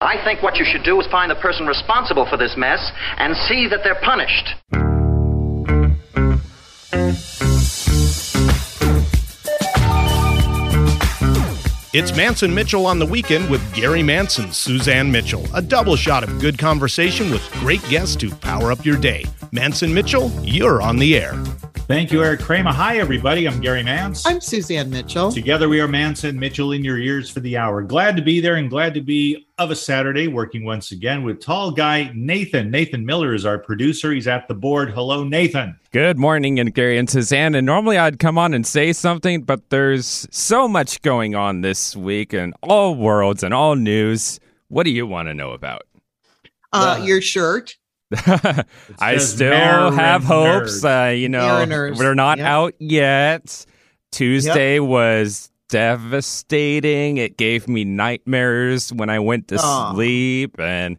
I think what you should do is find the person responsible for this mess and see that they're punished. It's Mantz and Mitchell on the weekend with Gary Mantz, Suzanne Mitchell. A double shot of good conversation with great guests to power up your day. Mantz and Mitchell, you're on the air. Thank you, Eric Kramer. Hi, everybody. I'm Gary Mantz. I'm Suzanne Mitchell. Together, we are Mantz and Mitchell in your ears for the hour. Glad to be there and glad to be of a Saturday working once again with tall guy Nathan. Nathan Miller is our producer. He's at the board. Hello, Nathan. Good morning, and Gary and Suzanne. And normally I'd come on and say something, but there's so much going on this week and all worlds and all news. What do you want to know about? Uh, your shirt. I still have hopes. Uh, you know, Mariners. we're not Yep. out yet. Tuesday was devastating. It gave me nightmares when I went to Aw. sleep, and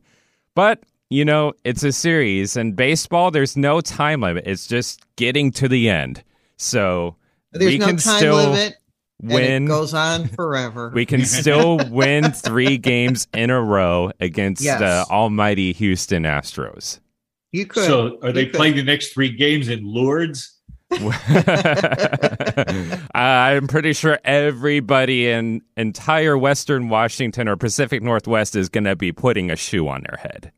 but you know, it's a series, and baseball. There's no time limit. It's just getting to the end. So There's we no can time still limit. And win. it goes on forever. we can still win three games in a row against Yes. the almighty Houston Astros. You could. So, are they could. playing the next three games in Lourdes? I'm pretty sure everybody in entire Western Washington or Pacific Northwest is going to be putting a shoe on their head.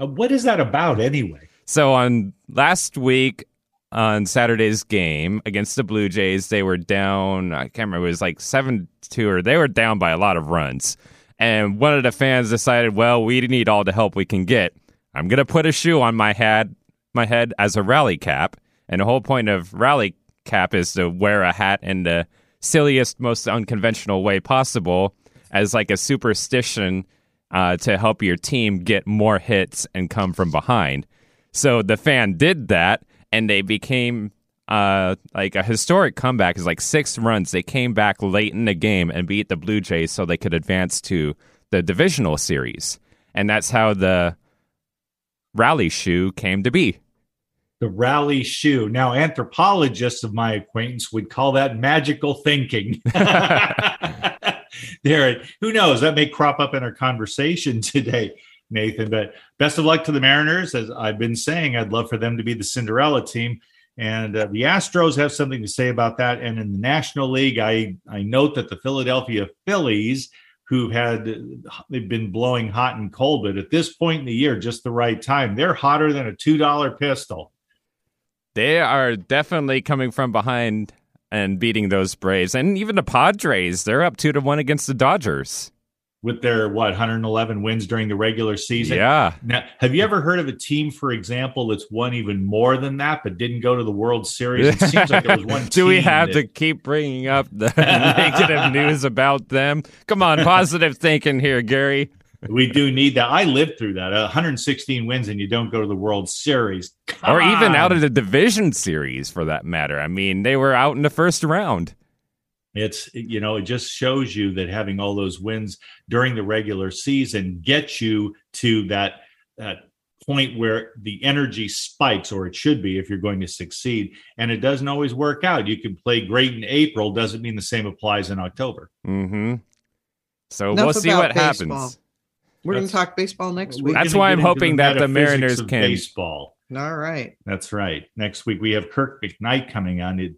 Uh, what is that about, anyway? So on last week on Saturday's game against the Blue Jays, they were down. I can't remember. It was like seven two, or they were down by a lot of runs. And one of the fans decided, well, we need all the help we can get. I'm gonna put a shoe on my head, my head as a rally cap. And the whole point of rally cap is to wear a hat in the silliest, most unconventional way possible, as like a superstition uh, to help your team get more hits and come from behind. So the fan did that, and they became uh, like a historic comeback. Is like six runs. They came back late in the game and beat the Blue Jays, so they could advance to the divisional series. And that's how the rally shoe came to be. The rally shoe. Now, anthropologists of my acquaintance would call that magical thinking. there, who knows? That may crop up in our conversation today, Nathan. But best of luck to the Mariners. As I've been saying, I'd love for them to be the Cinderella team. And uh, the Astros have something to say about that. And in the National League, I, I note that the Philadelphia Phillies, who had they've been blowing hot and cold, but at this point in the year, just the right time. They're hotter than a two dollar pistol. They are definitely coming from behind and beating those Braves, and even the Padres. They're up two to one against the Dodgers. With their what 111 wins during the regular season. Yeah. Now, have you ever heard of a team, for example, that's won even more than that, but didn't go to the World Series? It seems like there was one. Do we have that- to keep bringing up the negative news about them? Come on, positive thinking here, Gary. We do need that. I lived through that. Uh, 116 wins, and you don't go to the World Series, Come or even out of the division series for that matter. I mean, they were out in the first round. It's you know it just shows you that having all those wins during the regular season gets you to that that point where the energy spikes or it should be if you're going to succeed and it doesn't always work out you can play great in april doesn't mean the same applies in october Mm-hmm. So Enough we'll see what baseball. happens. We're going to talk baseball next week. That's why I'm into hoping that the Mariners can- baseball All right. That's right. Next week we have Kirk McKnight coming on. It,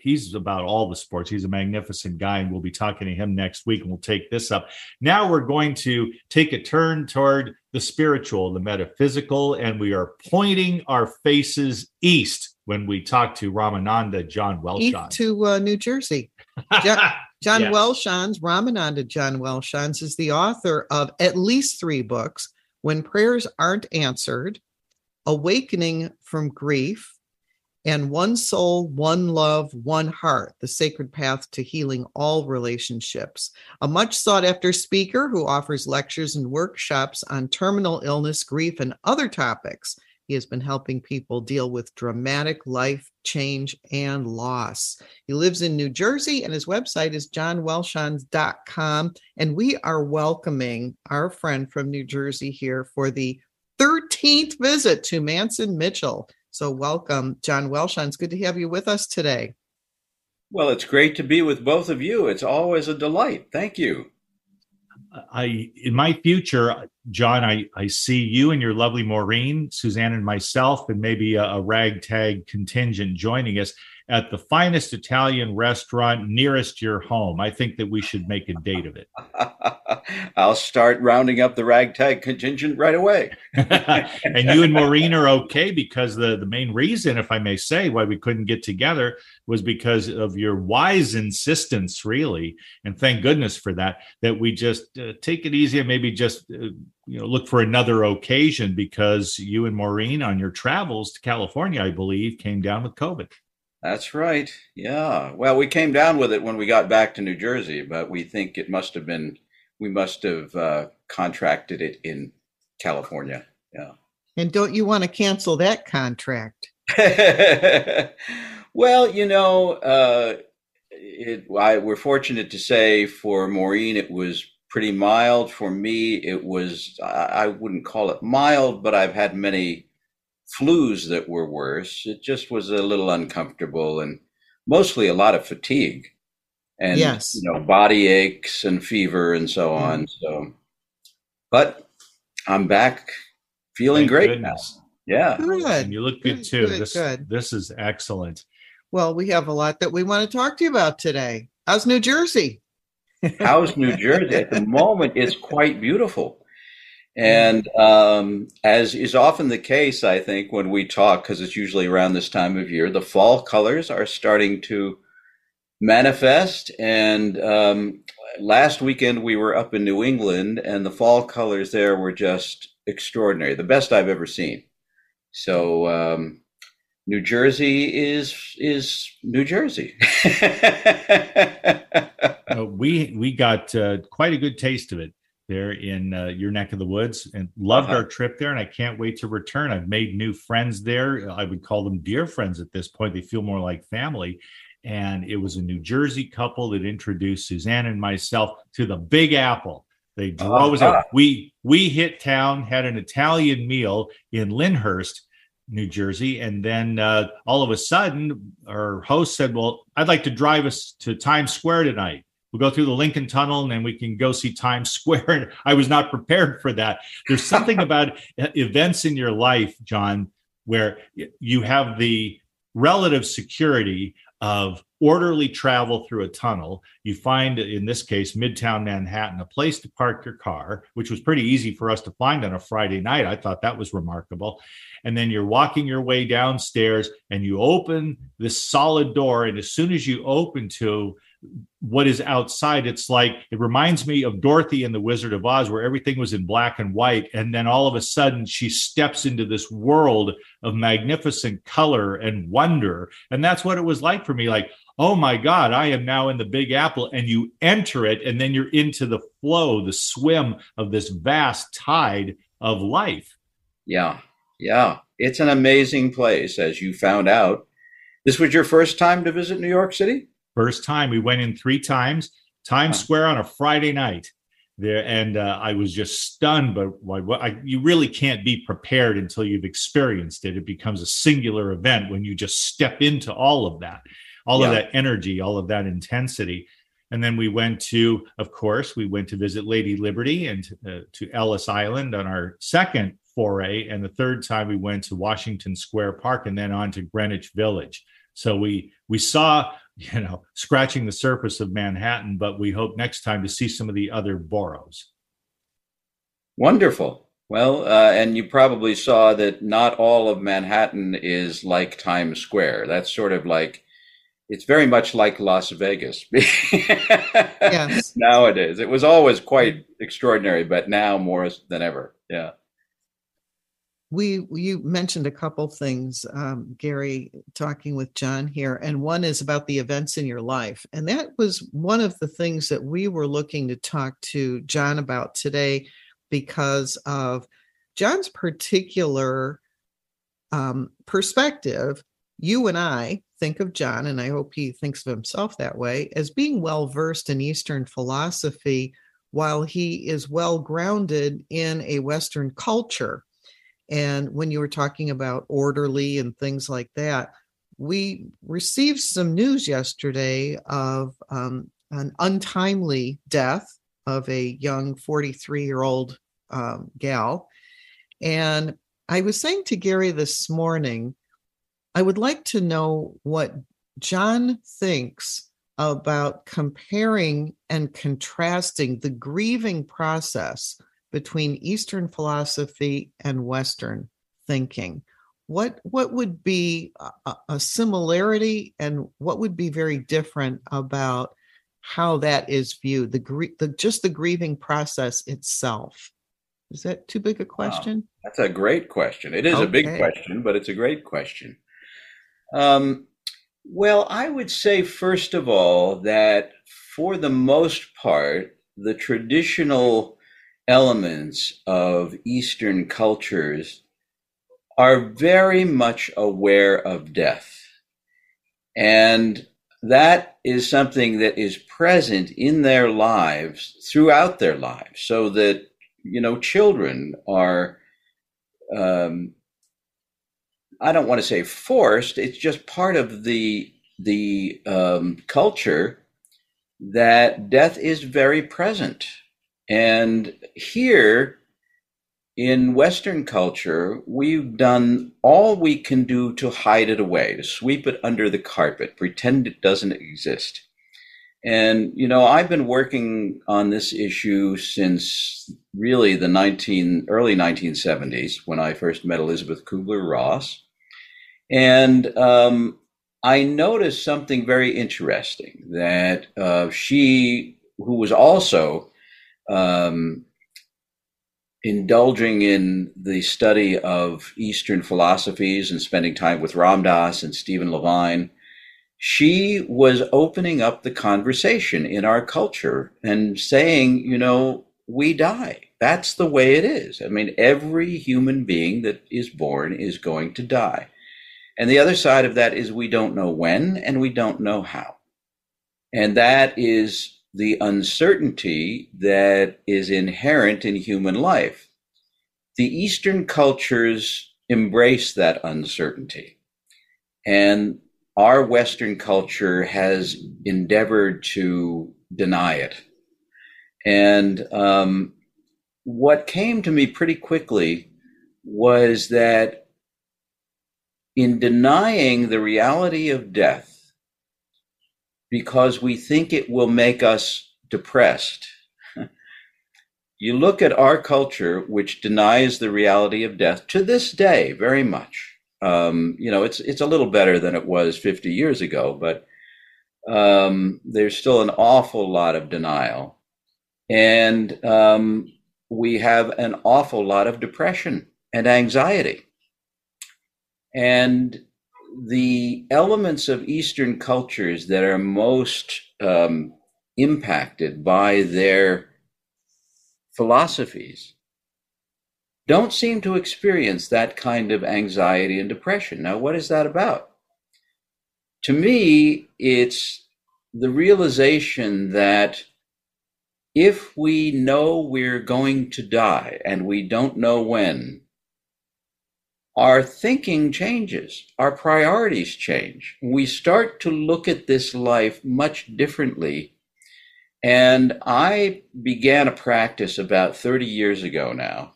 he's about all the sports. He's a magnificent guy, and we'll be talking to him next week. And we'll take this up. Now we're going to take a turn toward the spiritual, the metaphysical, and we are pointing our faces east when we talk to Ramananda John East to uh, New Jersey. John, John Yes. Welshons, Ramananda John Welshons, is the author of at least three books When Prayers Aren't Answered, Awakening from Grief, and One Soul, One Love, One Heart The Sacred Path to Healing All Relationships. A much sought after speaker who offers lectures and workshops on terminal illness, grief, and other topics. He has been helping people deal with dramatic life change and loss. He lives in New Jersey and his website is johnwelshons.com. And we are welcoming our friend from New Jersey here for the 13th visit to Mantz and Mitchell. So, welcome, John Welshons. Good to have you with us today. Well, it's great to be with both of you. It's always a delight. Thank you. I in my future, John, I, I see you and your lovely Maureen, Suzanne, and myself, and maybe a, a ragtag contingent joining us at the finest Italian restaurant nearest your home. I think that we should make a date of it. I'll start rounding up the ragtag contingent right away. and you and Maureen are okay because the, the main reason, if I may say, why we couldn't get together was because of your wise insistence, really. And thank goodness for that, that we just uh, take it easy and maybe just. Uh, you know, look for another occasion because you and Maureen on your travels to California, I believe, came down with COVID. That's right. Yeah. Well, we came down with it when we got back to New Jersey, but we think it must have been, we must have uh, contracted it in California. Yeah. And don't you want to cancel that contract? well, you know, uh, it, I, we're fortunate to say for Maureen, it was pretty mild. For me, it was, I, I wouldn't call it mild, but I've had many flus that were worse. It just was a little uncomfortable and mostly a lot of fatigue and yes. you know body aches and fever and so mm-hmm. on. So, but I'm back feeling Thank great goodness. now. Yeah, good. And you look good, good too. Good, this good. this is excellent. Well, we have a lot that we want to talk to you about today. How's New Jersey? How's New Jersey? At the moment, it's quite beautiful. And um, as is often the case, I think, when we talk, because it's usually around this time of year, the fall colors are starting to manifest. And um, last weekend we were up in New England, and the fall colors there were just extraordinary, the best I've ever seen. So um, New Jersey is is New Jersey. uh, we we got uh, quite a good taste of it there in uh, your neck of the woods and loved uh-huh. our trip there and i can't wait to return i've made new friends there i would call them dear friends at this point they feel more like family and it was a new jersey couple that introduced suzanne and myself to the big apple they drove us uh-huh. we we hit town had an italian meal in lyndhurst New Jersey. And then uh, all of a sudden, our host said, Well, I'd like to drive us to Times Square tonight we'll go through the Lincoln Tunnel and then we can go see Times Square. And I was not prepared for that. There's something about events in your life, John, where you have the relative security of orderly travel through a tunnel. You find, in this case, Midtown Manhattan, a place to park your car, which was pretty easy for us to find on a Friday night. I thought that was remarkable. And then you're walking your way downstairs and you open this solid door. And as soon as you open to what is outside. It's like it reminds me of dorothy and the wizard of oz where everything was in black and white and then all of a sudden she steps into this world of magnificent color and wonder. And that's what it was like for me like oh my god i am now in the big apple and you enter it and then you're into the flow the swim of this vast tide of life. Yeah yeah. It's an amazing place as you found out. This was your first time to visit new york city First time we went in three times, Times Square on a Friday night there, and uh, I was just stunned. But what, I, you really can't be prepared until you've experienced it. It becomes a singular event when you just step into all of that, all yeah. of that energy, all of that intensity. And then we went to, of course, we went to visit Lady Liberty and uh, to Ellis Island on our second foray. And the third time we went to Washington Square Park and then on to Greenwich Village. So we we saw you know, scratching the surface of Manhattan, but we hope next time to see some of the other boroughs. Wonderful. Well, uh, and you probably saw that not all of Manhattan is like Times Square. That's sort of like, it's very much like Las Vegas. yes. Nowadays, it was always quite extraordinary, but now more than ever. Yeah we you mentioned a couple things um, gary talking with john here and one is about the events in your life and that was one of the things that we were looking to talk to john about today because of john's particular um, perspective. You and i think of john and i hope he thinks of himself that way as being well versed in eastern philosophy while he is well grounded in a western culture and when you were talking about orderly and things like that, we received some news yesterday of um, an untimely death of a young 43 year old um, gal. And I was saying to Gary this morning, I would like to know what John thinks about comparing and contrasting the grieving process between Eastern philosophy and Western thinking. What what would be a, a similarity and what would be very different about how that is viewed the, the just the grieving process itself is that too big a question wow. that's a great question it is okay. a big question but it's a great question um, well i would say first of all that for the most part the traditional elements of eastern cultures are very much aware of death. And that is something that is present in their lives throughout their lives so that you know children are um, i don't want to say forced it's just part of the the um, culture that death is very present and here in Western culture, we've done all we can do to hide it away, to sweep it under the carpet, pretend it doesn't exist. And, you know, I've been working on this issue since really the 19, early 1970s when I first met Elizabeth Kubler Ross. And um, I noticed something very interesting that uh, she, who was also um, indulging in the study of Eastern philosophies and spending time with Ram Dass and Stephen Levine, she was opening up the conversation in our culture and saying, you know, we die. That's the way it is. I mean, every human being that is born is going to die. And the other side of that is we don't know when and we don't know how. And that is the uncertainty that is inherent in human life. The Eastern cultures embrace that uncertainty. And our Western culture has endeavored to deny it. And um, what came to me pretty quickly was that in denying the reality of death, because we think it will make us depressed. you look at our culture, which denies the reality of death to this day very much. Um, you know, it's it's a little better than it was 50 years ago, but um, there's still an awful lot of denial, and um, we have an awful lot of depression and anxiety. And the elements of Eastern cultures that are most um, impacted by their philosophies don't seem to experience that kind of anxiety and depression. Now, what is that about? To me, it's the realization that if we know we're going to die and we don't know when, our thinking changes, our priorities change. We start to look at this life much differently. And I began a practice about 30 years ago now.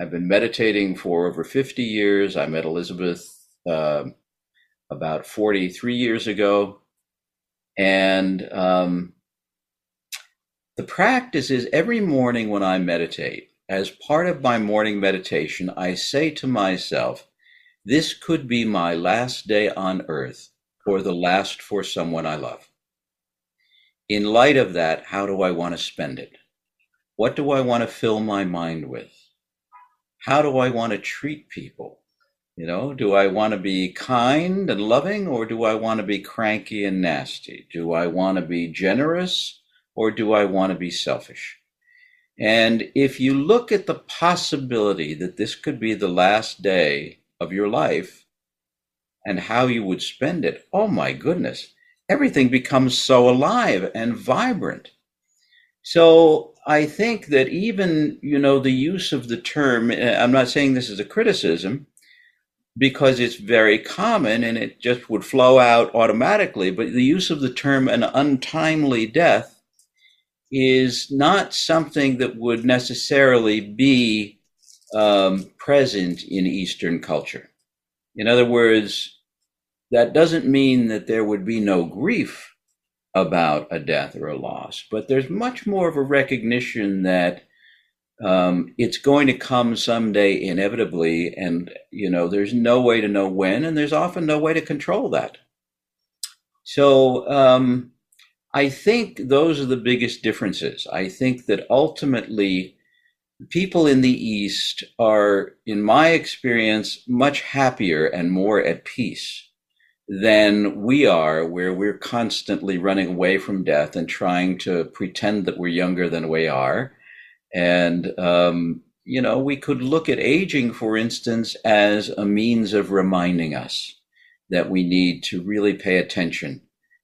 I've been meditating for over 50 years. I met Elizabeth uh, about 43 years ago. And um, the practice is every morning when I meditate, as part of my morning meditation, I say to myself, this could be my last day on earth or the last for someone I love. In light of that, how do I want to spend it? What do I want to fill my mind with? How do I want to treat people? You know, do I want to be kind and loving or do I want to be cranky and nasty? Do I want to be generous or do I want to be selfish? And if you look at the possibility that this could be the last day of your life and how you would spend it, oh my goodness, everything becomes so alive and vibrant. So I think that even, you know, the use of the term, eh, I'm not saying this is a criticism because it's very common and it just would flow out automatically, but the use of the term an untimely death is not something that would necessarily be um, present in Eastern culture. In other words, that doesn't mean that there would be no grief about a death or a loss, but there's much more of a recognition that um, it's going to come someday inevitably, and you know there's no way to know when, and there's often no way to control that. So um, I think those are the biggest differences. I think that ultimately people in the East are, in my experience, much happier and more at peace than we are, where we're constantly running away from death and trying to pretend that we're younger than we are. And, um, you know, we could look at aging, for instance, as a means of reminding us that we need to really pay attention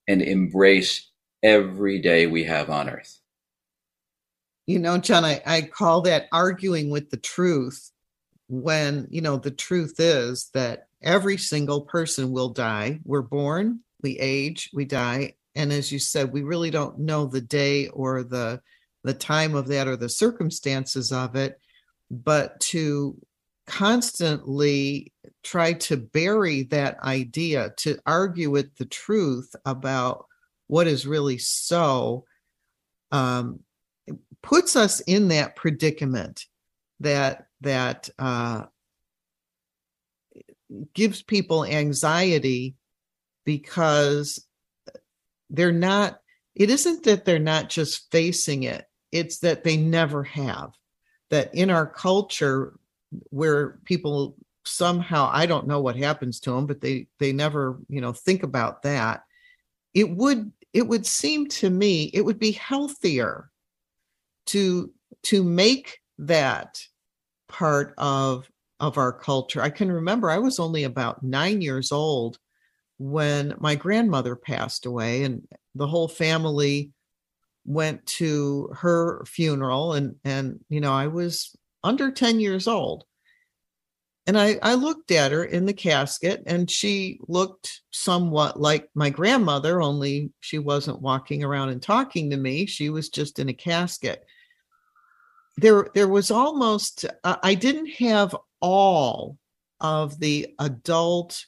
and embrace every day we have on earth. You know, John, I, I call that arguing with the truth when, you know, the truth is that every single person will die. We're born, we age, we die. And as you said, we really don't know the day or the the time of that or the circumstances of it, but to constantly try to bury that idea, to argue with the truth about what is really so, um, puts us in that predicament that that uh, gives people anxiety because they're not it isn't that they're not just facing it it's that they never have. That in our culture where people somehow i don't know what happens to them but they they never you know think about that it would it would seem to me it would be healthier to to make that part of of our culture. I can remember I was only about nine years old when my grandmother passed away, and the whole family went to her funeral and and you know I was under 10 years old and I, I looked at her in the casket and she looked somewhat like my grandmother only she wasn't walking around and talking to me she was just in a casket there there was almost uh, i didn't have all of the adult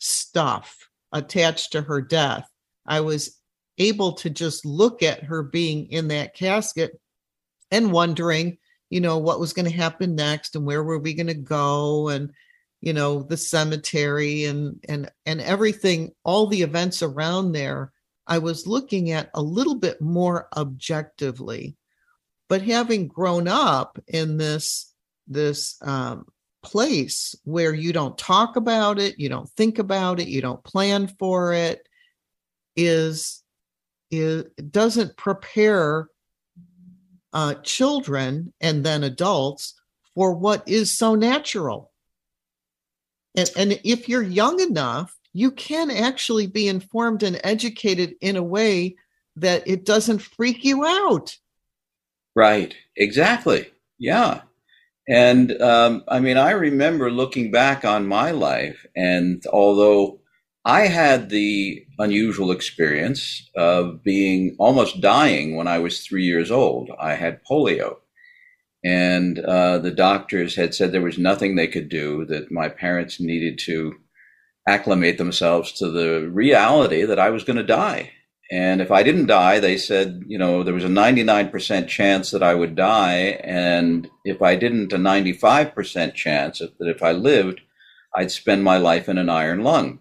stuff attached to her death. I was able to just look at her being in that casket and wondering, you know, what was going to happen next and where were we going to go and you know the cemetery and and and everything all the events around there i was looking at a little bit more objectively. But having grown up in this this um, place where you don't talk about it, you don't think about it, you don't plan for it, is is doesn't prepare uh, children and then adults for what is so natural. And, and if you're young enough, you can actually be informed and educated in a way that it doesn't freak you out. Right. Exactly. Yeah. And um, I mean, I remember looking back on my life, and although I had the unusual experience of being almost dying when I was three years old, I had polio. And uh, the doctors had said there was nothing they could do, that my parents needed to acclimate themselves to the reality that I was going to die. And if I didn't die, they said, you know, there was a 99% chance that I would die. And if I didn't, a 95% chance that if I lived, I'd spend my life in an iron lung.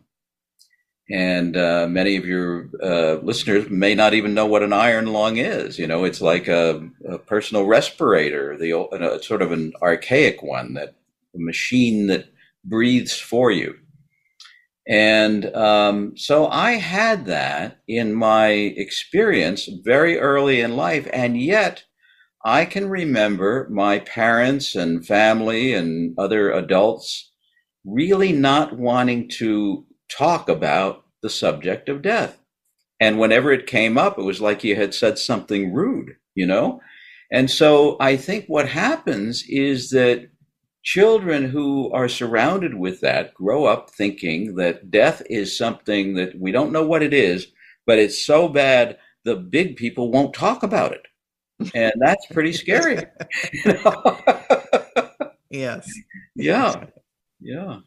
And uh, many of your uh, listeners may not even know what an iron lung is. You know, it's like a, a personal respirator, the uh, sort of an archaic one that a machine that breathes for you. And um, so I had that in my experience very early in life. And yet I can remember my parents and family and other adults really not wanting to talk about the subject of death. And whenever it came up, it was like you had said something rude, you know? And so I think what happens is that children who are surrounded with that grow up thinking that death is something that we don't know what it is, but it's so bad the big people won't talk about it. and that's pretty scary. yes. Yeah. Yeah.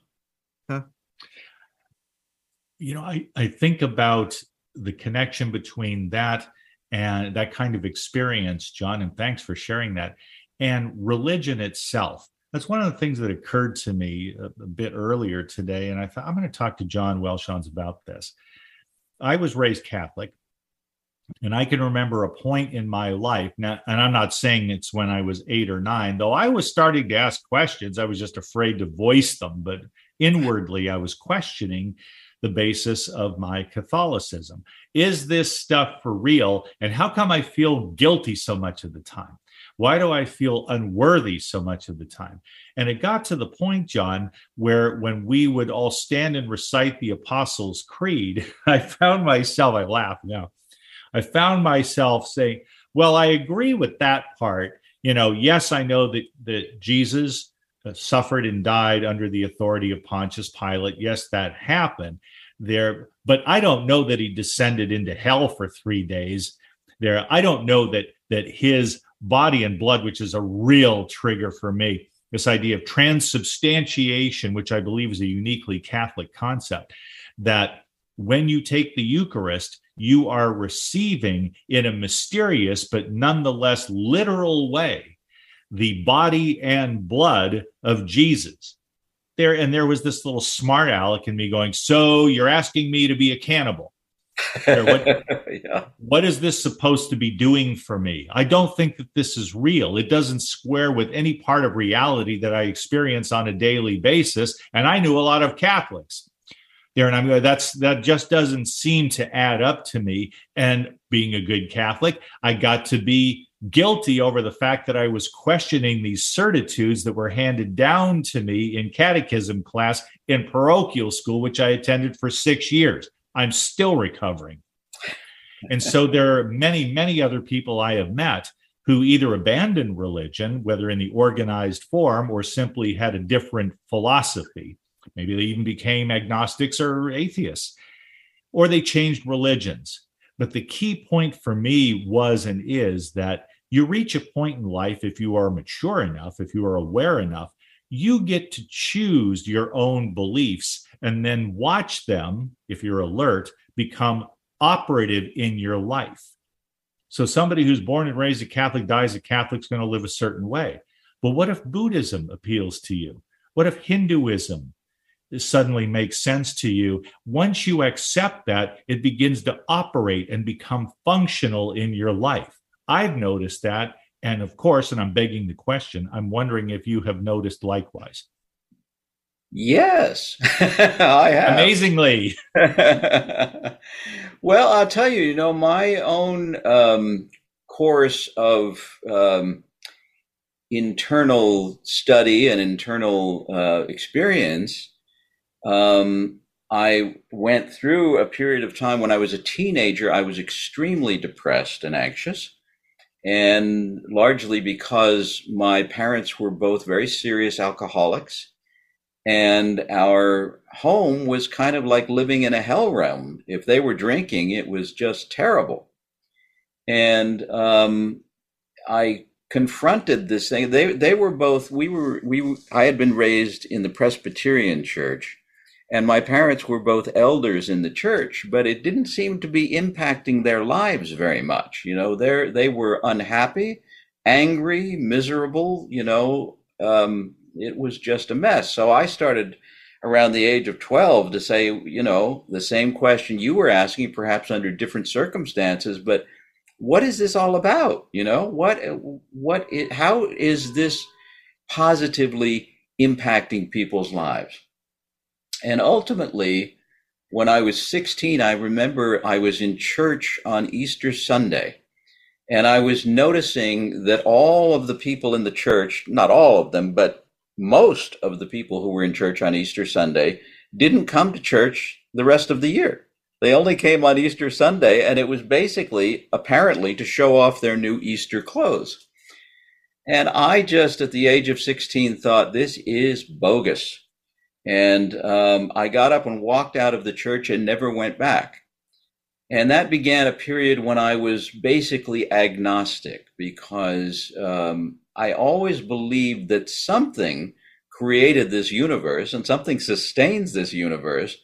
You know, I, I think about the connection between that and that kind of experience, John, and thanks for sharing that, and religion itself. That's one of the things that occurred to me a, a bit earlier today. And I thought, I'm going to talk to John Welshons about this. I was raised Catholic. And I can remember a point in my life now, and I'm not saying it's when I was eight or nine, though I was starting to ask questions. I was just afraid to voice them, but inwardly I was questioning the basis of my Catholicism. Is this stuff for real? And how come I feel guilty so much of the time? Why do I feel unworthy so much of the time? And it got to the point, John, where when we would all stand and recite the Apostles' Creed, I found myself, I laugh now, I found myself saying, well, I agree with that part. You know, yes, I know that, that Jesus Uh, suffered and died under the authority of Pontius Pilate. Yes, that happened there, but I don't know that he descended into hell for three days there. I don't know that that his body and blood, which is a real trigger for me, this idea of transubstantiation, which I believe is a uniquely Catholic concept, that when you take the Eucharist, you are receiving in a mysterious but nonetheless literal way the body and blood of Jesus. There and there was this little smart aleck in me going, "So you're asking me to be a cannibal? What, yeah. what is this supposed to be doing for me? I don't think that this is real. It doesn't square with any part of reality that I experience on a daily basis. And I knew a lot of Catholics there and i'm going that's that just doesn't seem to add up to me and being a good catholic i got to be guilty over the fact that i was questioning these certitudes that were handed down to me in catechism class in parochial school which i attended for six years. I'm still recovering. And so there are many many other people i have met who either abandoned religion whether in the organized form or simply had a different philosophy. Maybe they even became agnostics or atheists, or they changed religions. But the key point for me was and is that you reach a point in life, if you are mature enough, if you are aware enough, you get to choose your own beliefs and then watch them, if you're alert, become operative in your life. So somebody who's born and raised a Catholic dies a Catholic is going to live a certain way. But what if Buddhism appeals to you? What if Hinduism suddenly makes sense to you. Once you accept that, it begins to operate and become functional in your life. I've noticed that. And of course, and I'm begging the question, I'm wondering if you have noticed likewise. Yes, I have. Amazingly. well, I'll tell you, you know, my own um, course of um, internal study and internal uh, experience um, I went through a period of time when I was a teenager. I was extremely depressed and anxious, and largely because my parents were both very serious alcoholics. And our home was kind of like living in a hell realm. If they were drinking, it was just terrible. And um, I confronted this thing. They they were both. We were we. I had been raised in the Presbyterian church, and my parents were both elders in the church, but it didn't seem to be impacting their lives very much. You know, they they were unhappy, angry, miserable. You know, um, it was just a mess. So I started around the age of 12 to say, you know, the same question you were asking, perhaps under different circumstances, but what is this all about? You know, what, what, it, how is this positively impacting people's lives? And ultimately, when I was 16, I remember I was in church on Easter Sunday. And I was noticing that all of the people in the church, not all of them, but most of the people who were in church on Easter Sunday didn't come to church the rest of the year. They only came on Easter Sunday, and it was basically, apparently, to show off their new Easter clothes. And I just, at the age of 16, thought, this is bogus. And um, I got up and walked out of the church and never went back. And that began a period when I was basically agnostic because um, I always believed that something created this universe and something sustains this universe.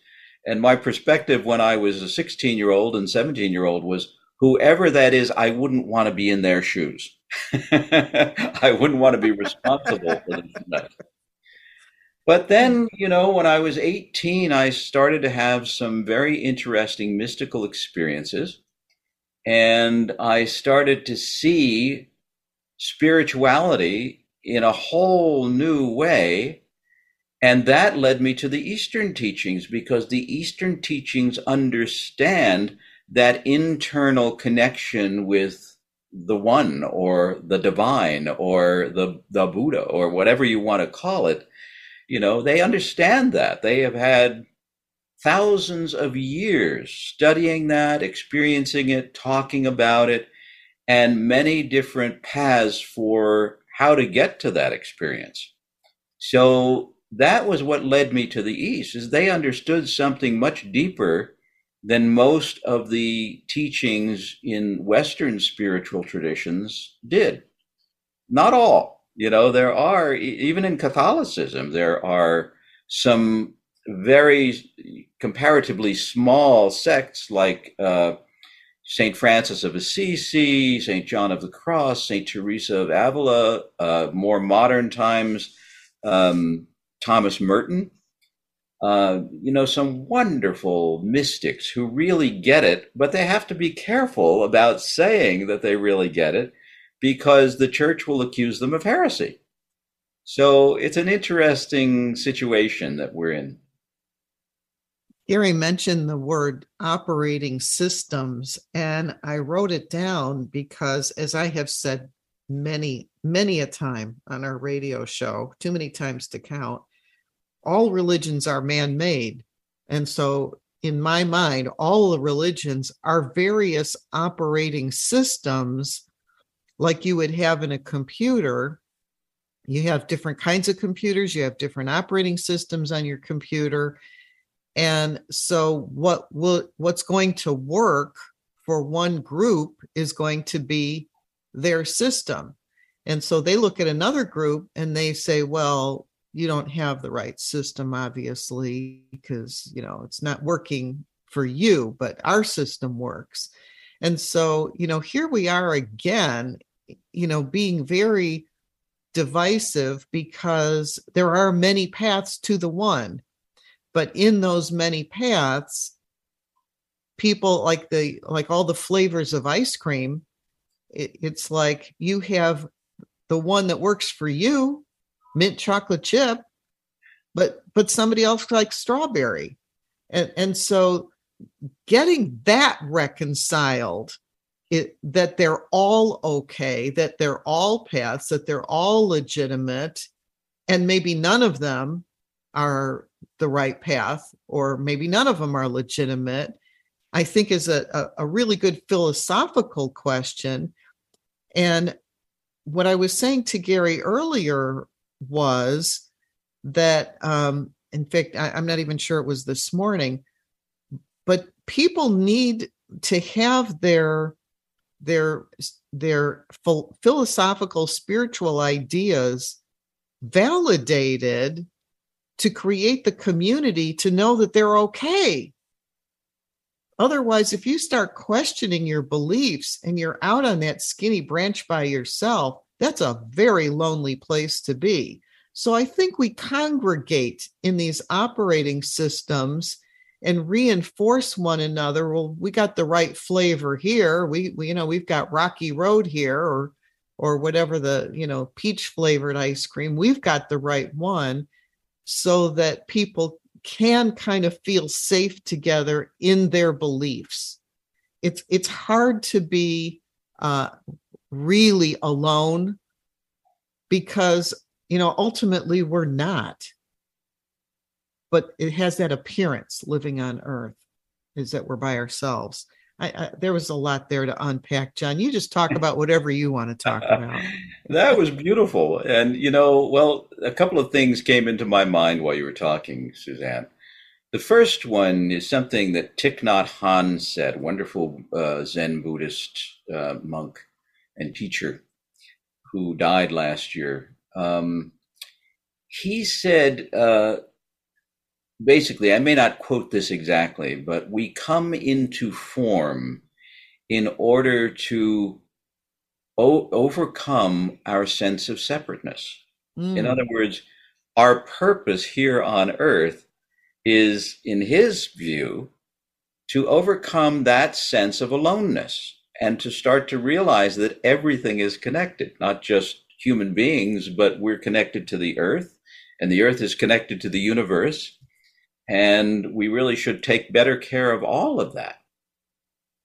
And my perspective when I was a 16 year old and 17 year old was whoever that is, I wouldn't want to be in their shoes. I wouldn't want to be responsible for mess. But then, mm. you know, when I was 18, I started to have some very interesting mystical experiences. And I started to see spirituality in a whole new way. And that led me to the Eastern teachings because the Eastern teachings understand that internal connection with the one or the divine or the, the Buddha or whatever you want to call it you know, they understand that. They have had thousands of years studying that, experiencing it, talking about it, and many different paths for how to get to that experience. So that was what led me to the East, is they understood something much deeper than most of the teachings in Western spiritual traditions did. Not all, you know, there are, even in Catholicism, there are some very comparatively small sects like uh, St. Francis of Assisi, St. John of the Cross, St. Teresa of Avila, uh, more modern times, um, Thomas Merton. Uh, you know, some wonderful mystics who really get it, but they have to be careful about saying that they really get it because the church will accuse them of heresy. So it's an interesting situation that we're in. Gary mentioned the word operating systems, and I wrote it down because, as I have said many, many a time on our radio show, too many times to count, all religions are man made. And so, in my mind, all the religions are various operating systems like you would have in a computer. You have different kinds of computers, you have different operating systems on your computer. And so what will what's going to work for one group is going to be their system. And so they look at another group and they say, well, you don't have the right system, obviously, because you know it's not working for you, but our system works. And so, you know, here we are again you know, being very divisive because there are many paths to the one. But in those many paths, people like the like all the flavors of ice cream, it, it's like you have the one that works for you, mint chocolate chip, but but somebody else likes strawberry. And and so getting that reconciled it, that they're all okay, that they're all paths, that they're all legitimate, and maybe none of them are the right path, or maybe none of them are legitimate, I think is a, a, a really good philosophical question. And what I was saying to Gary earlier was that, um, in fact, I, I'm not even sure it was this morning, but people need to have their their their philosophical spiritual ideas validated to create the community to know that they're okay. Otherwise if you start questioning your beliefs and you're out on that skinny branch by yourself that's a very lonely place to be. So i think we congregate in these operating systems and reinforce one another well we got the right flavor here. We, we you know we've got rocky road here or or whatever the you know peach flavored ice cream we've got the right one so that people can kind of feel safe together in their beliefs. It's it's hard to be uh really alone because you know ultimately we're not but it has that appearance living on earth is that we're by ourselves. I, I, there was a lot there to unpack john. You just talk about whatever you want to talk about. That was beautiful and you know well a couple of things came into my mind while you were talking suzanne. The first one is something that Thich Nhat Hanh said, wonderful uh, Zen Buddhist uh, monk and teacher who died last year. Um, he said, uh, basically, I may not quote this exactly, but we come into form in order to o- overcome our sense of separateness. Mm. In other words, our purpose here on earth is, in his view, to overcome that sense of aloneness and to start to realize that everything is connected, not just human beings, but we're connected to the earth, and the earth is connected to the universe. And we really should take better care of all of that.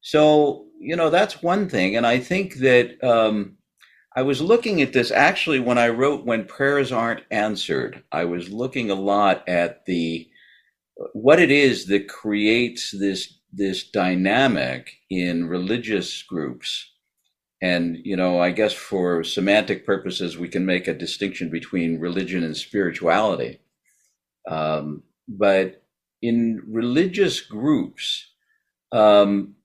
So, you know, that's one thing. And I think that um, I was looking at this actually when I wrote When Prayers Aren't Answered. I was looking a lot at the what it is that creates this this dynamic in religious groups and you know i guess for semantic purposes we can make a distinction between religion and spirituality um, but in religious groups um,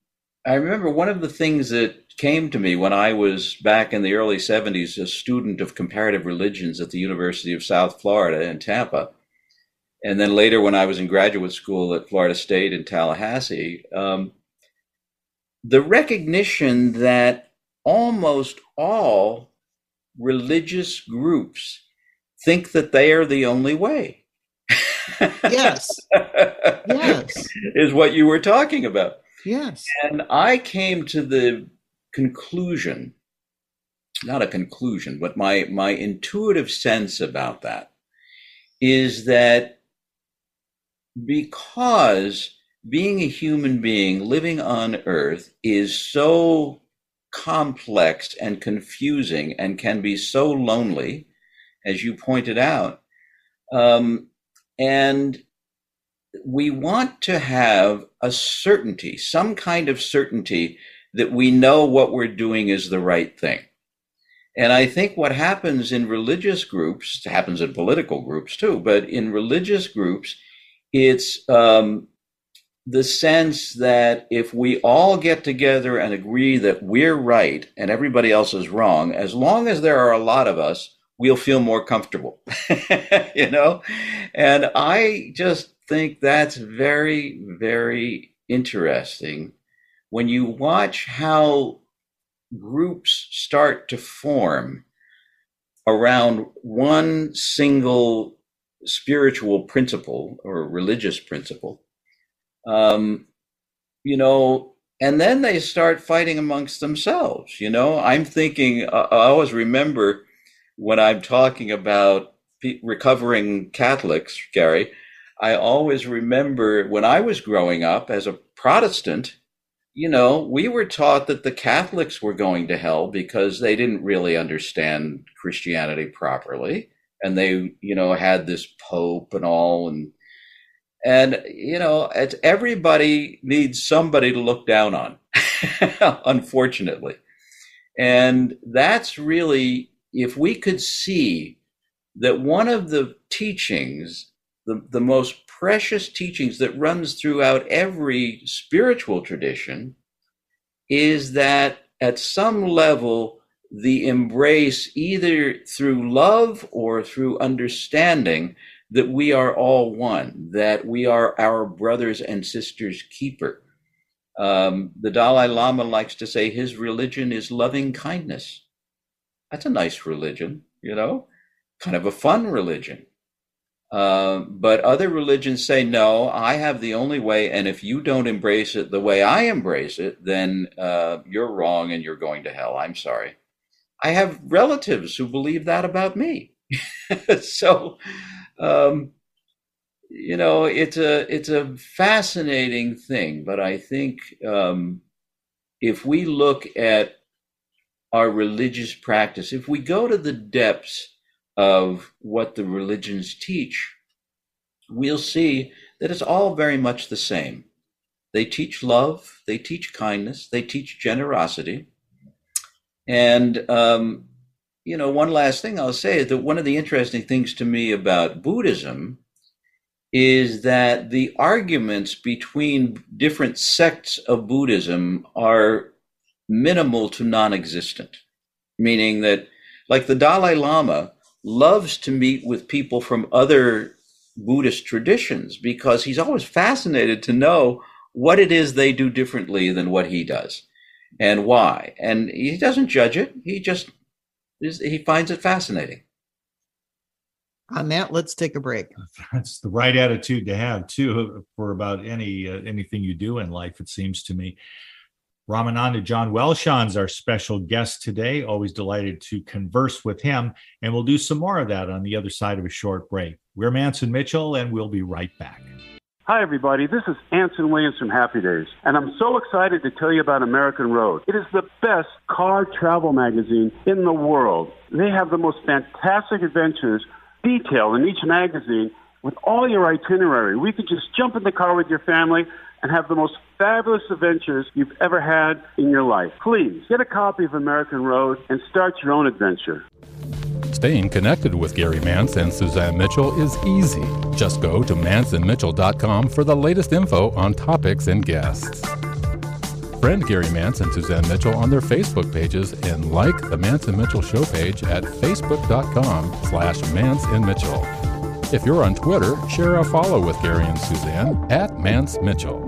i remember one of the things that came to me when i was back in the early 70s a student of comparative religions at the university of south florida in tampa and then later when I was in graduate school at Florida State in Tallahassee, um, the recognition that almost all religious groups think that they are the only way. Yes. yes. Is what you were talking about. Yes. And I came to the conclusion, not a conclusion, but my, my intuitive sense about that is that because being a human being living on earth is so complex and confusing and can be so lonely, as you pointed out. Um, and we want to have a certainty, some kind of certainty that we know what we're doing is the right thing. And I think what happens in religious groups, happens in political groups too, but in religious groups, it's um, the sense that if we all get together and agree that we're right and everybody else is wrong, as long as there are a lot of us, we'll feel more comfortable, you know? And I just think that's very, very interesting when you watch how groups start to form around one single spiritual principle or religious principle. Um, you know, and then they start fighting amongst themselves. You know, I'm thinking, I always remember when I'm talking about recovering Catholics, Gary, I always remember when I was growing up as a Protestant, you know, we were taught that the Catholics were going to hell because they didn't really understand Christianity properly. And they you know had this pope and all. And and you know it's everybody needs somebody to look down on unfortunately. And that's really if we could see that one of the teachings the, the most precious teachings that runs throughout every spiritual tradition is that at some level the embrace, either through love or through understanding, that we are all one, that we are our brothers and sisters' keeper. Um, the Dalai Lama likes to say his religion is loving kindness. That's a nice religion, you know, kind of a fun religion. Uh, but other religions say, no, I have the only way, and if you don't embrace it the way I embrace it, then uh, you're wrong and you're going to hell. I'm sorry. I have relatives who believe that about me. so, um, you know, it's a it's a fascinating thing. But I think um, if we look at our religious practice, if we go to the depths of what the religions teach, we'll see that it's all very much the same. They teach love, they teach kindness, they teach generosity, and, um, you know, one last thing I'll say is that one of the interesting things to me about Buddhism is that the arguments between different sects of Buddhism are minimal to non existent, meaning that, like the Dalai Lama, loves to meet with people from other Buddhist traditions because he's always fascinated to know what it is they do differently than what he does and why. And he doesn't judge it. He just he finds it fascinating. On that, let's take a break. That's the right attitude to have too for about any uh, anything you do in life. It seems to me. Ramananda John Welshons our special guest today. Always delighted to converse with him, and we'll do some more of that on the other side of a short break. We're Mantz and Mitchell, and we'll be right back. Hi, everybody. This is Anson Williams from Happy Days, and I'm so excited to tell you about American Road. It is the best car travel magazine in the world. They have the most fantastic adventures detailed in each magazine with all your itinerary. We could just jump in the car with your family and have the most fabulous adventures you've ever had in your life. Please get a copy of American Road and start your own adventure. Staying connected with Gary Mantz and Suzanne Mitchell is easy. Just go to mantzandmitchell.com for the latest info on topics and guests. Friend Gary Mantz and Suzanne Mitchell on their Facebook pages and like the Mantz and Mitchell show page at facebook.com slash Mantz and Mitchell. If you're on Twitter, share a follow with Gary and Suzanne at Mantz Mitchell.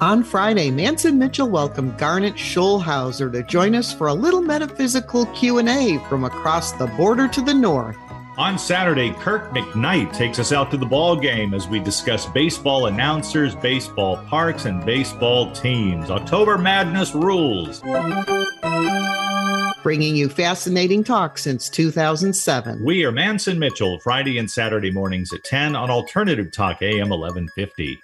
On Friday, Mantz and Mitchell welcomed Garnet Scholhauser to join us for a little metaphysical Q&A from across the border to the north. On Saturday, Kirk McKnight takes us out to the ball game as we discuss baseball announcers, baseball parks, and baseball teams. October Madness rules. Bringing you fascinating talk since 2007. We are Mantz and Mitchell, Friday and Saturday mornings at 10 on Alternative Talk AM 1150.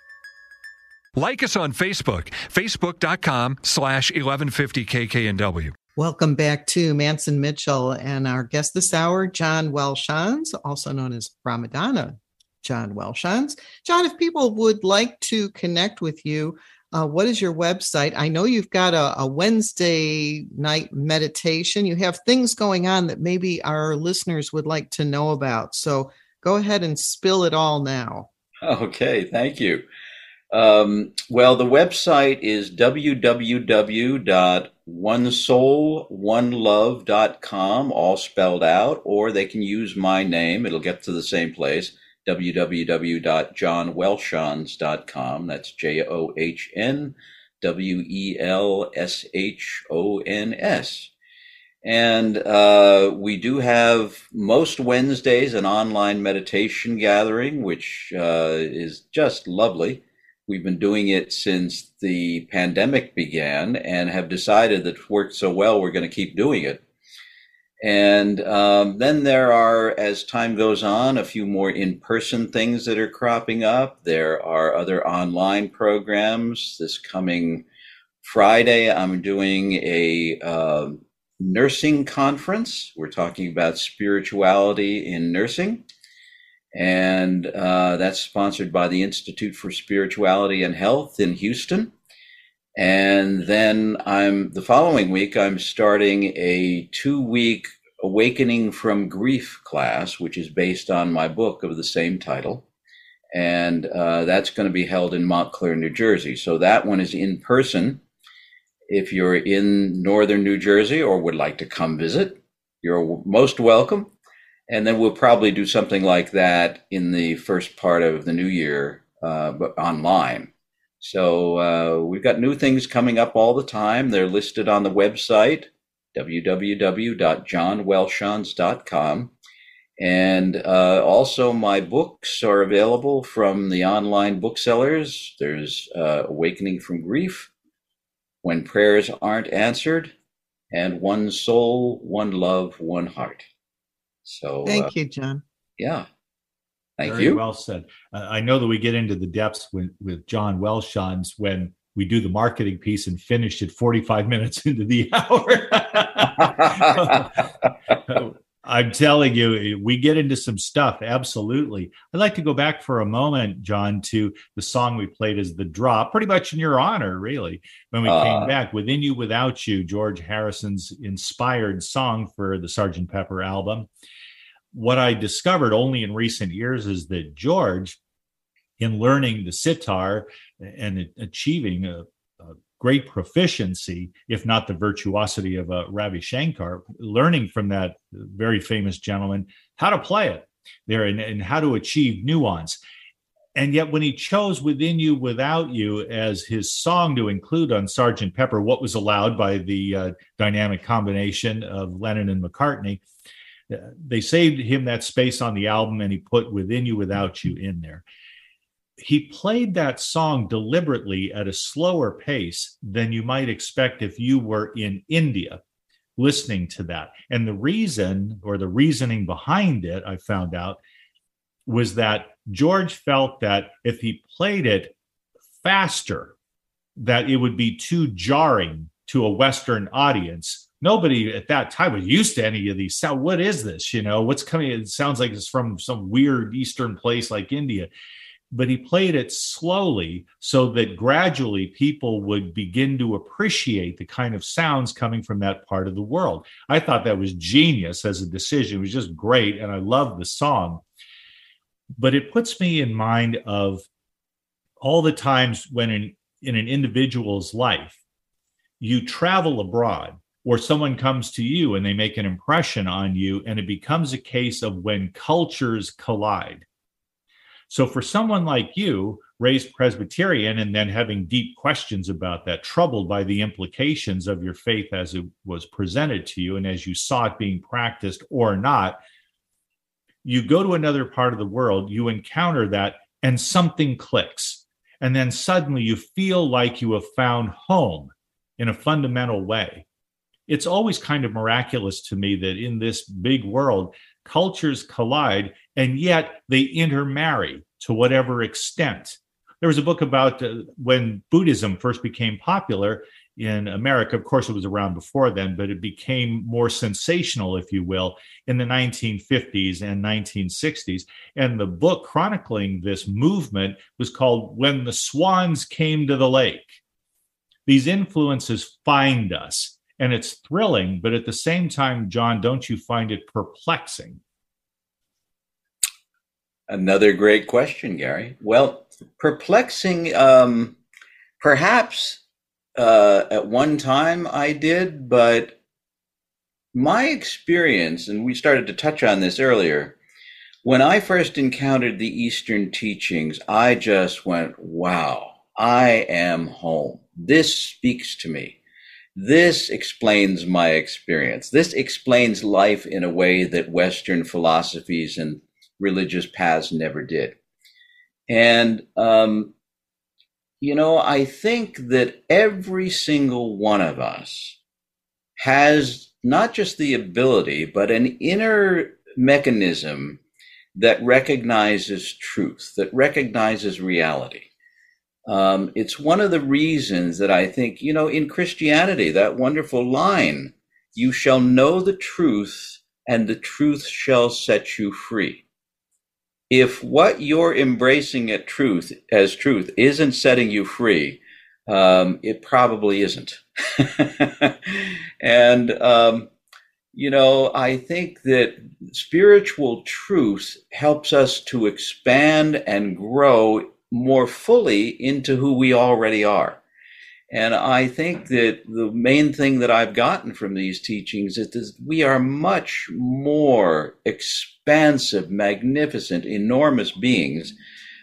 Like us on Facebook, facebook.com slash 1150 KKNW. Welcome back to Mantz and Mitchell and our guest this hour, John Welshons, also known as Ramananda John Welshons. John, if people would like to connect with you, uh, what is your website? I know you've got a, a, Wednesday night meditation. You have things going on that maybe our listeners would like to know about. So go ahead and spill it all now. Okay, thank you. Um, well, the website is www.onesoulonelove.com, all spelled out, or they can use my name. It'll get to the same place www.johnwelshons.com. That's J O H N W E L S H O N S. And uh, we do have most Wednesdays an online meditation gathering, which uh, is just lovely. We've been doing it since the pandemic began and have decided that it worked so well, we're going to keep doing it. And um, then there are, as time goes on, a few more in person things that are cropping up. There are other online programs. This coming Friday, I'm doing a uh, nursing conference. We're talking about spirituality in nursing. And uh, that's sponsored by the Institute for Spirituality and Health in Houston. And then I'm the following week, I'm starting a two week Awakening from Grief class, which is based on my book of the same title. And uh, that's going to be held in Montclair, New Jersey. So that one is in person. If you're in northern New Jersey or would like to come visit, you're most welcome. And then we'll probably do something like that in the first part of the new year, uh, but online. So uh, we've got new things coming up all the time. They're listed on the website www.johnwelshons.com. And uh, also, my books are available from the online booksellers. There's uh, Awakening from Grief, When Prayers Aren't Answered, and One Soul, One Love, One Heart. So, Thank uh, you, John. yeah. Thank Very you. well said. Uh, I know that we get into the depths with, with John Welshons when we do the marketing piece and finish it 45 minutes into the hour. I'm telling you, we get into some stuff. Absolutely. I'd like to go back for a moment, John, to the song we played as the drop, pretty much in your honor, really. When we Uh. came back, Within You, Without You, George Harrison's inspired song for the Sgt. Pepper album. What I discovered only in recent years is that George, in learning the sitar and achieving a, a great proficiency, if not the virtuosity of uh, Ravi Shankar, learning from that very famous gentleman how to play it there and, and how to achieve nuance. And yet, when he chose Within You, Without You as his song to include on Sgt. Pepper, what was allowed by the uh, dynamic combination of Lennon and McCartney, uh, they saved him that space on the album and he put Within You, Without You in there he played that song deliberately at a slower pace than you might expect if you were in India listening to that. And the reason or the reasoning behind it, I found out, was that George felt that if he played it faster, that it would be too jarring to a Western audience. Nobody at that time was used to any of these sound. What is this? You know, what's coming? It sounds like it's from some weird Eastern place like India but he played it slowly so that gradually people would begin to appreciate the kind of sounds coming from that part of the world. I thought that was genius as a decision. It was just great. And I love the song. But it puts me in mind of all the times when in, in an individual's life, you travel abroad or someone comes to you and they make an impression on you, and it becomes a case of when cultures collide so, for someone like you, raised Presbyterian and then having deep questions about that, troubled by the implications of your faith as it was presented to you and as you saw it being practiced or not, you go to another part of the world, you encounter that, and something clicks. And then suddenly you feel like you have found home in a fundamental way. It's always kind of miraculous to me that in this big world, cultures collide and yet they intermarry to whatever extent. There was a book about uh, when Buddhism first became popular in America. Of course, it was around before then, but it became more sensational, if you will, in the 1950s and 1960s. And the book chronicling this movement was called When the Swans Came to the Lake. These influences find us, and it's thrilling, but at the same time, John, don't you find it perplexing? Another great question, Gary. Well, perplexing, um, perhaps uh, at one time I did, but my experience, and we started to touch on this earlier, when I first encountered the Eastern teachings, I just went, wow, I am home. This speaks to me. This explains my experience. This explains life in a way that Western philosophies and religious paths never did. And, um, you know, I think that every single one of us has not just the ability, but an inner mechanism that recognizes truth, that recognizes reality. Um, it's one of the reasons that I think, you know, in Christianity, that wonderful line, you shall know the truth and the truth shall set you free if what you're embracing at truth as truth isn't setting you free, um, it probably isn't. and um, you know, I think that spiritual truth helps us to expand and grow more fully into who we already are. And I think that the main thing that I've gotten from these teachings is that we are much more expansive, magnificent, enormous beings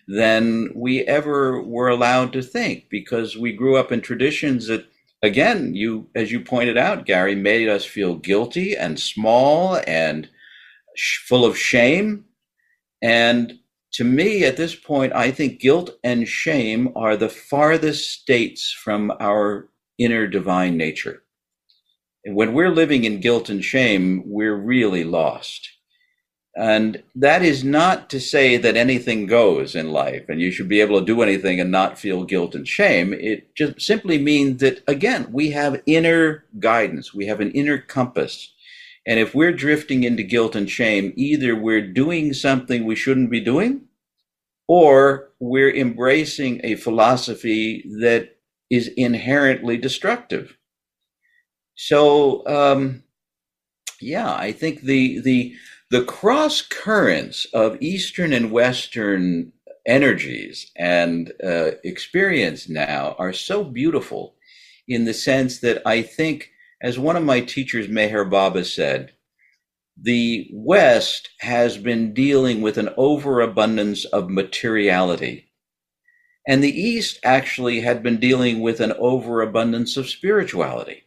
than we ever were allowed to think because we grew up in traditions that again you as you pointed out Gary made us feel guilty and small and sh- full of shame and to me, at this point, I think guilt and shame are the farthest states from our inner divine nature. And when we're living in guilt and shame, we're really lost. And that is not to say that anything goes in life and you should be able to do anything and not feel guilt and shame. It just simply means that, again, we have inner guidance, we have an inner compass and if we're drifting into guilt and shame, either we're doing something we shouldn't be doing, or we're embracing a philosophy that is inherently destructive. So, um, yeah, I think the the the cross currents of Eastern and Western energies and uh, experience now are so beautiful in the sense that I think as one of my teachers, Meher Baba, said, the West has been dealing with an overabundance of materiality. And the East actually had been dealing with an overabundance of spirituality.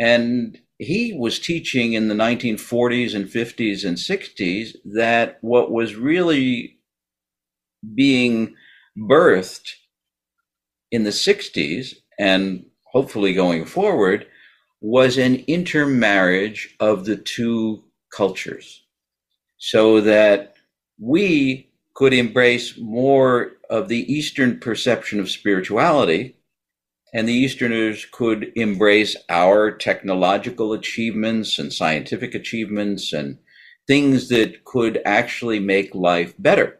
And he was teaching in the 1940s and 50s and 60s that what was really being birthed in the 60s and hopefully going forward was an intermarriage of the two cultures so that we could embrace more of the Eastern perception of spirituality, and the Easterners could embrace our technological achievements and scientific achievements and things that could actually make life better.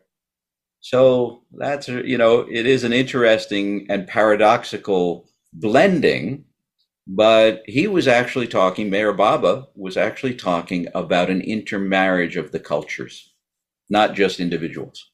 So that's, you know, it is an interesting and paradoxical blending but he was actually talking, Meher Baba was actually talking about an intermarriage of the cultures, not just individuals.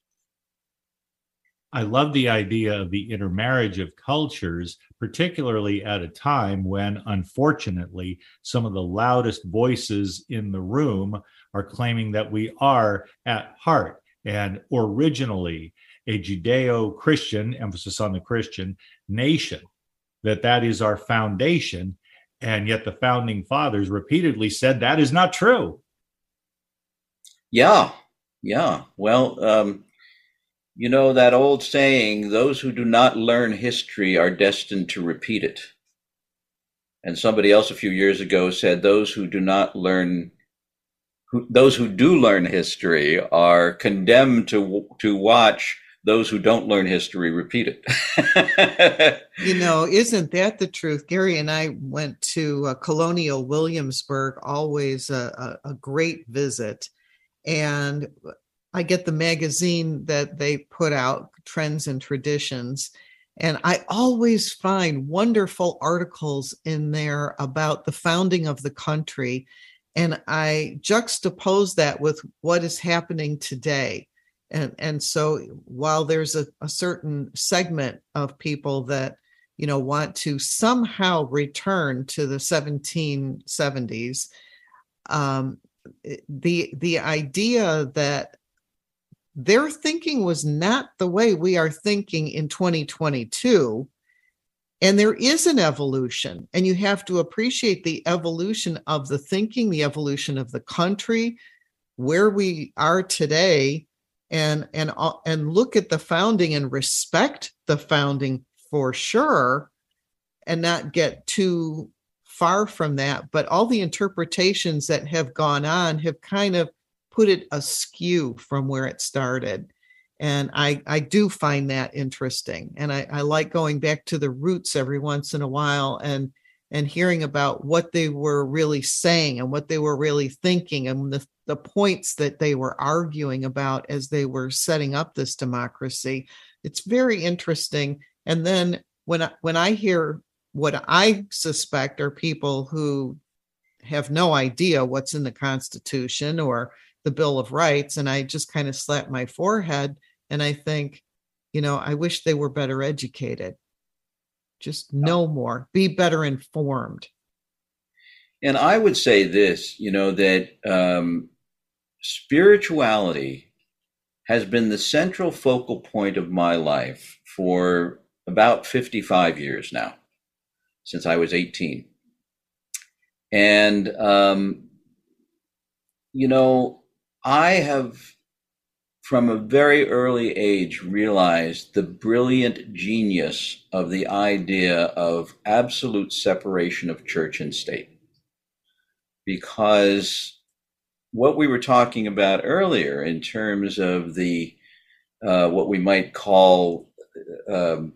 I love the idea of the intermarriage of cultures, particularly at a time when, unfortunately, some of the loudest voices in the room are claiming that we are at heart and originally a Judeo Christian, emphasis on the Christian, nation that that is our foundation. And yet the founding fathers repeatedly said that is not true. Yeah. Yeah. Well, um, you know, that old saying, those who do not learn history are destined to repeat it. And somebody else a few years ago said, those who do not learn who, those who do learn history are condemned to to watch those who don't learn history repeat it. you know, isn't that the truth? Gary and I went to uh, Colonial Williamsburg, always a, a, a great visit. And I get the magazine that they put out, Trends and Traditions. And I always find wonderful articles in there about the founding of the country. And I juxtapose that with what is happening today and and so while there's a, a certain segment of people that you know want to somehow return to the 1770s um, the the idea that their thinking was not the way we are thinking in 2022 and there is an evolution and you have to appreciate the evolution of the thinking the evolution of the country where we are today and and and look at the founding and respect the founding for sure and not get too far from that. But all the interpretations that have gone on have kind of put it askew from where it started. And i i do find that interesting. And i i like going back to the roots every once in a while and and hearing about what they were really saying and what they were really thinking and the, the points that they were arguing about as they were setting up this democracy. It's very interesting. And then when I, when i hear what i suspect are people who have no idea what's in the constitution or the bill of rights and i just kind of slap my forehead and i think you know i wish they were better educated. Just know more, be better informed. And I would say this, you know, that um, spirituality has been the central focal point of my life for about 55 years now, since I was 18. And, um, you know, I have from a very early age realized the brilliant genius of the idea of absolute separation of church and state. Because what we were talking about earlier in terms of the uh, what we might call um,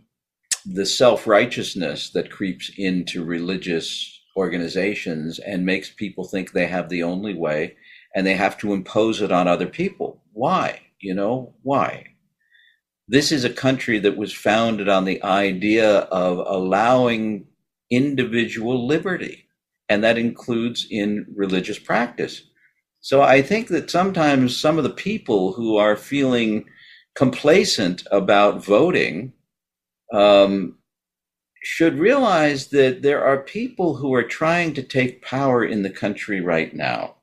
the self righteousness that creeps into religious organizations and makes people think they have the only way and they have to impose it on other people. Why? You know, why? This is a country that was founded on the idea of allowing individual liberty, and that includes in religious practice. So I think that sometimes some of the people who are feeling complacent about voting um, should realize that there are people who are trying to take power in the country right now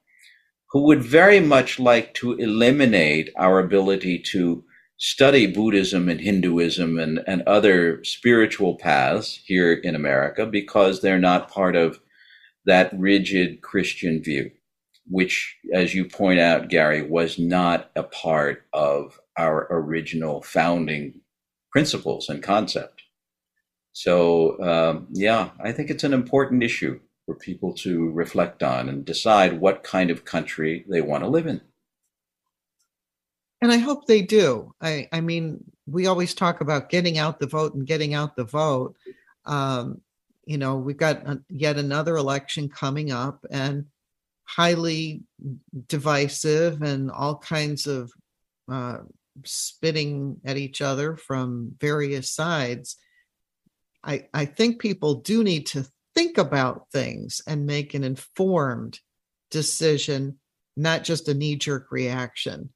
who would very much like to eliminate our ability to study Buddhism and Hinduism and, and other spiritual paths here in America because they're not part of that rigid Christian view which, as you point out, Gary, was not a part of our original founding principles and concept. So, um, yeah, I think it's an important issue for people to reflect on and decide what kind of country they want to live in. And I hope they do. I, I mean, we always talk about getting out the vote and getting out the vote. Um, you know, we've got yet another election coming up, and highly divisive and all kinds of uh, spitting at each other from various sides. I, I think people do need to think about things and make an informed decision, not just a knee jerk reaction.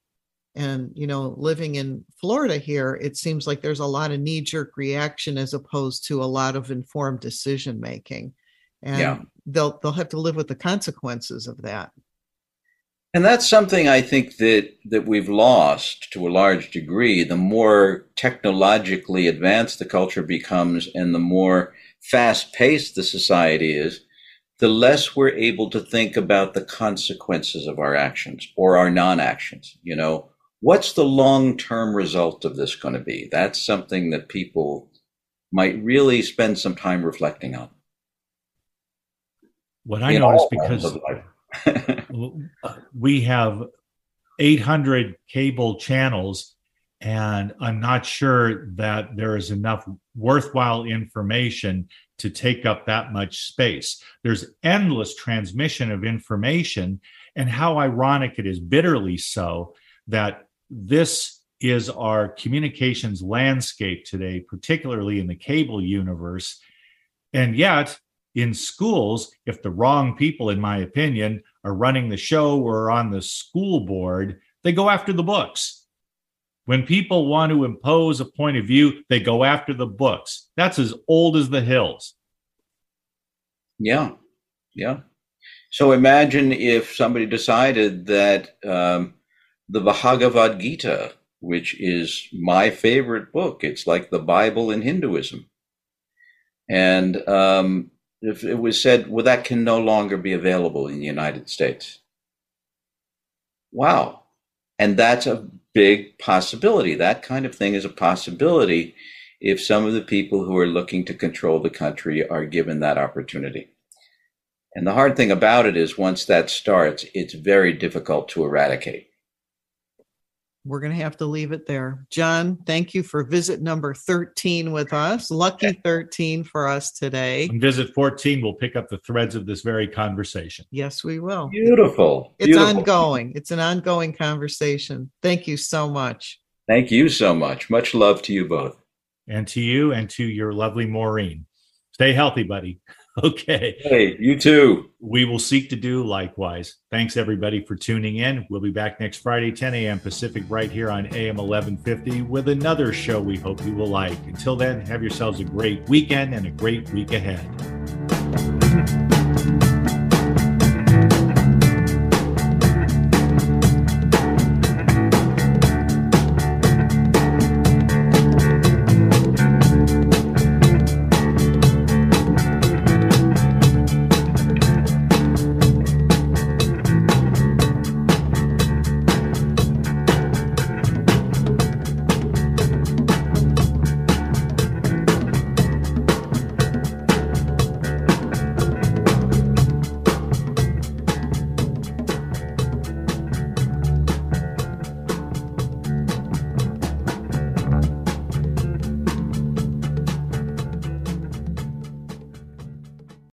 And, you know, living in Florida here, it seems like there's a lot of knee jerk reaction as opposed to a lot of informed decision making. And yeah they'll they'll have to live with the consequences of that. And that's something I think that that we've lost to a large degree. The more technologically advanced the culture becomes, and the more fast-paced the society is, the less we're able to think about the consequences of our actions or our non-actions. You know, what's the long-term result of this going to be? That's something that people might really spend some time reflecting on. What I noticed because uh, we have 800 cable channels, and I'm not sure that there is enough worthwhile information to take up that much space. There's endless transmission of information, and how ironic it is, bitterly so, that this is our communications landscape today, particularly in the cable universe. And yet, in schools, if the wrong people, in my opinion, are running the show or on the school board, they go after the books. When people want to impose a point of view, they go after the books. That's as old as the hills. Yeah. Yeah. So imagine if somebody decided that um, the Bhagavad Gita, which is my favorite book, it's like the Bible in Hinduism. And um, if it was said, well, that can no longer be available in the United States. Wow. And that's a big possibility. That kind of thing is a possibility if some of the people who are looking to control the country are given that opportunity. And the hard thing about it is once that starts, it's very difficult to eradicate we're going to have to leave it there. John, thank you for visit number 13 with us. Lucky 13 for us today. On visit 14, we'll pick up the threads of this very conversation. Yes, we will. Beautiful. It's Beautiful. ongoing. It's an ongoing conversation. Thank you so much. Thank you so much. Much love to you both. And to you and to your lovely Maureen. Stay healthy, buddy. Okay. Hey, you too. We will seek to do likewise. Thanks, everybody, for tuning in. We'll be back next Friday, 10 a.m. Pacific, right here on AM 1150 with another show we hope you will like. Until then, have yourselves a great weekend and a great week ahead.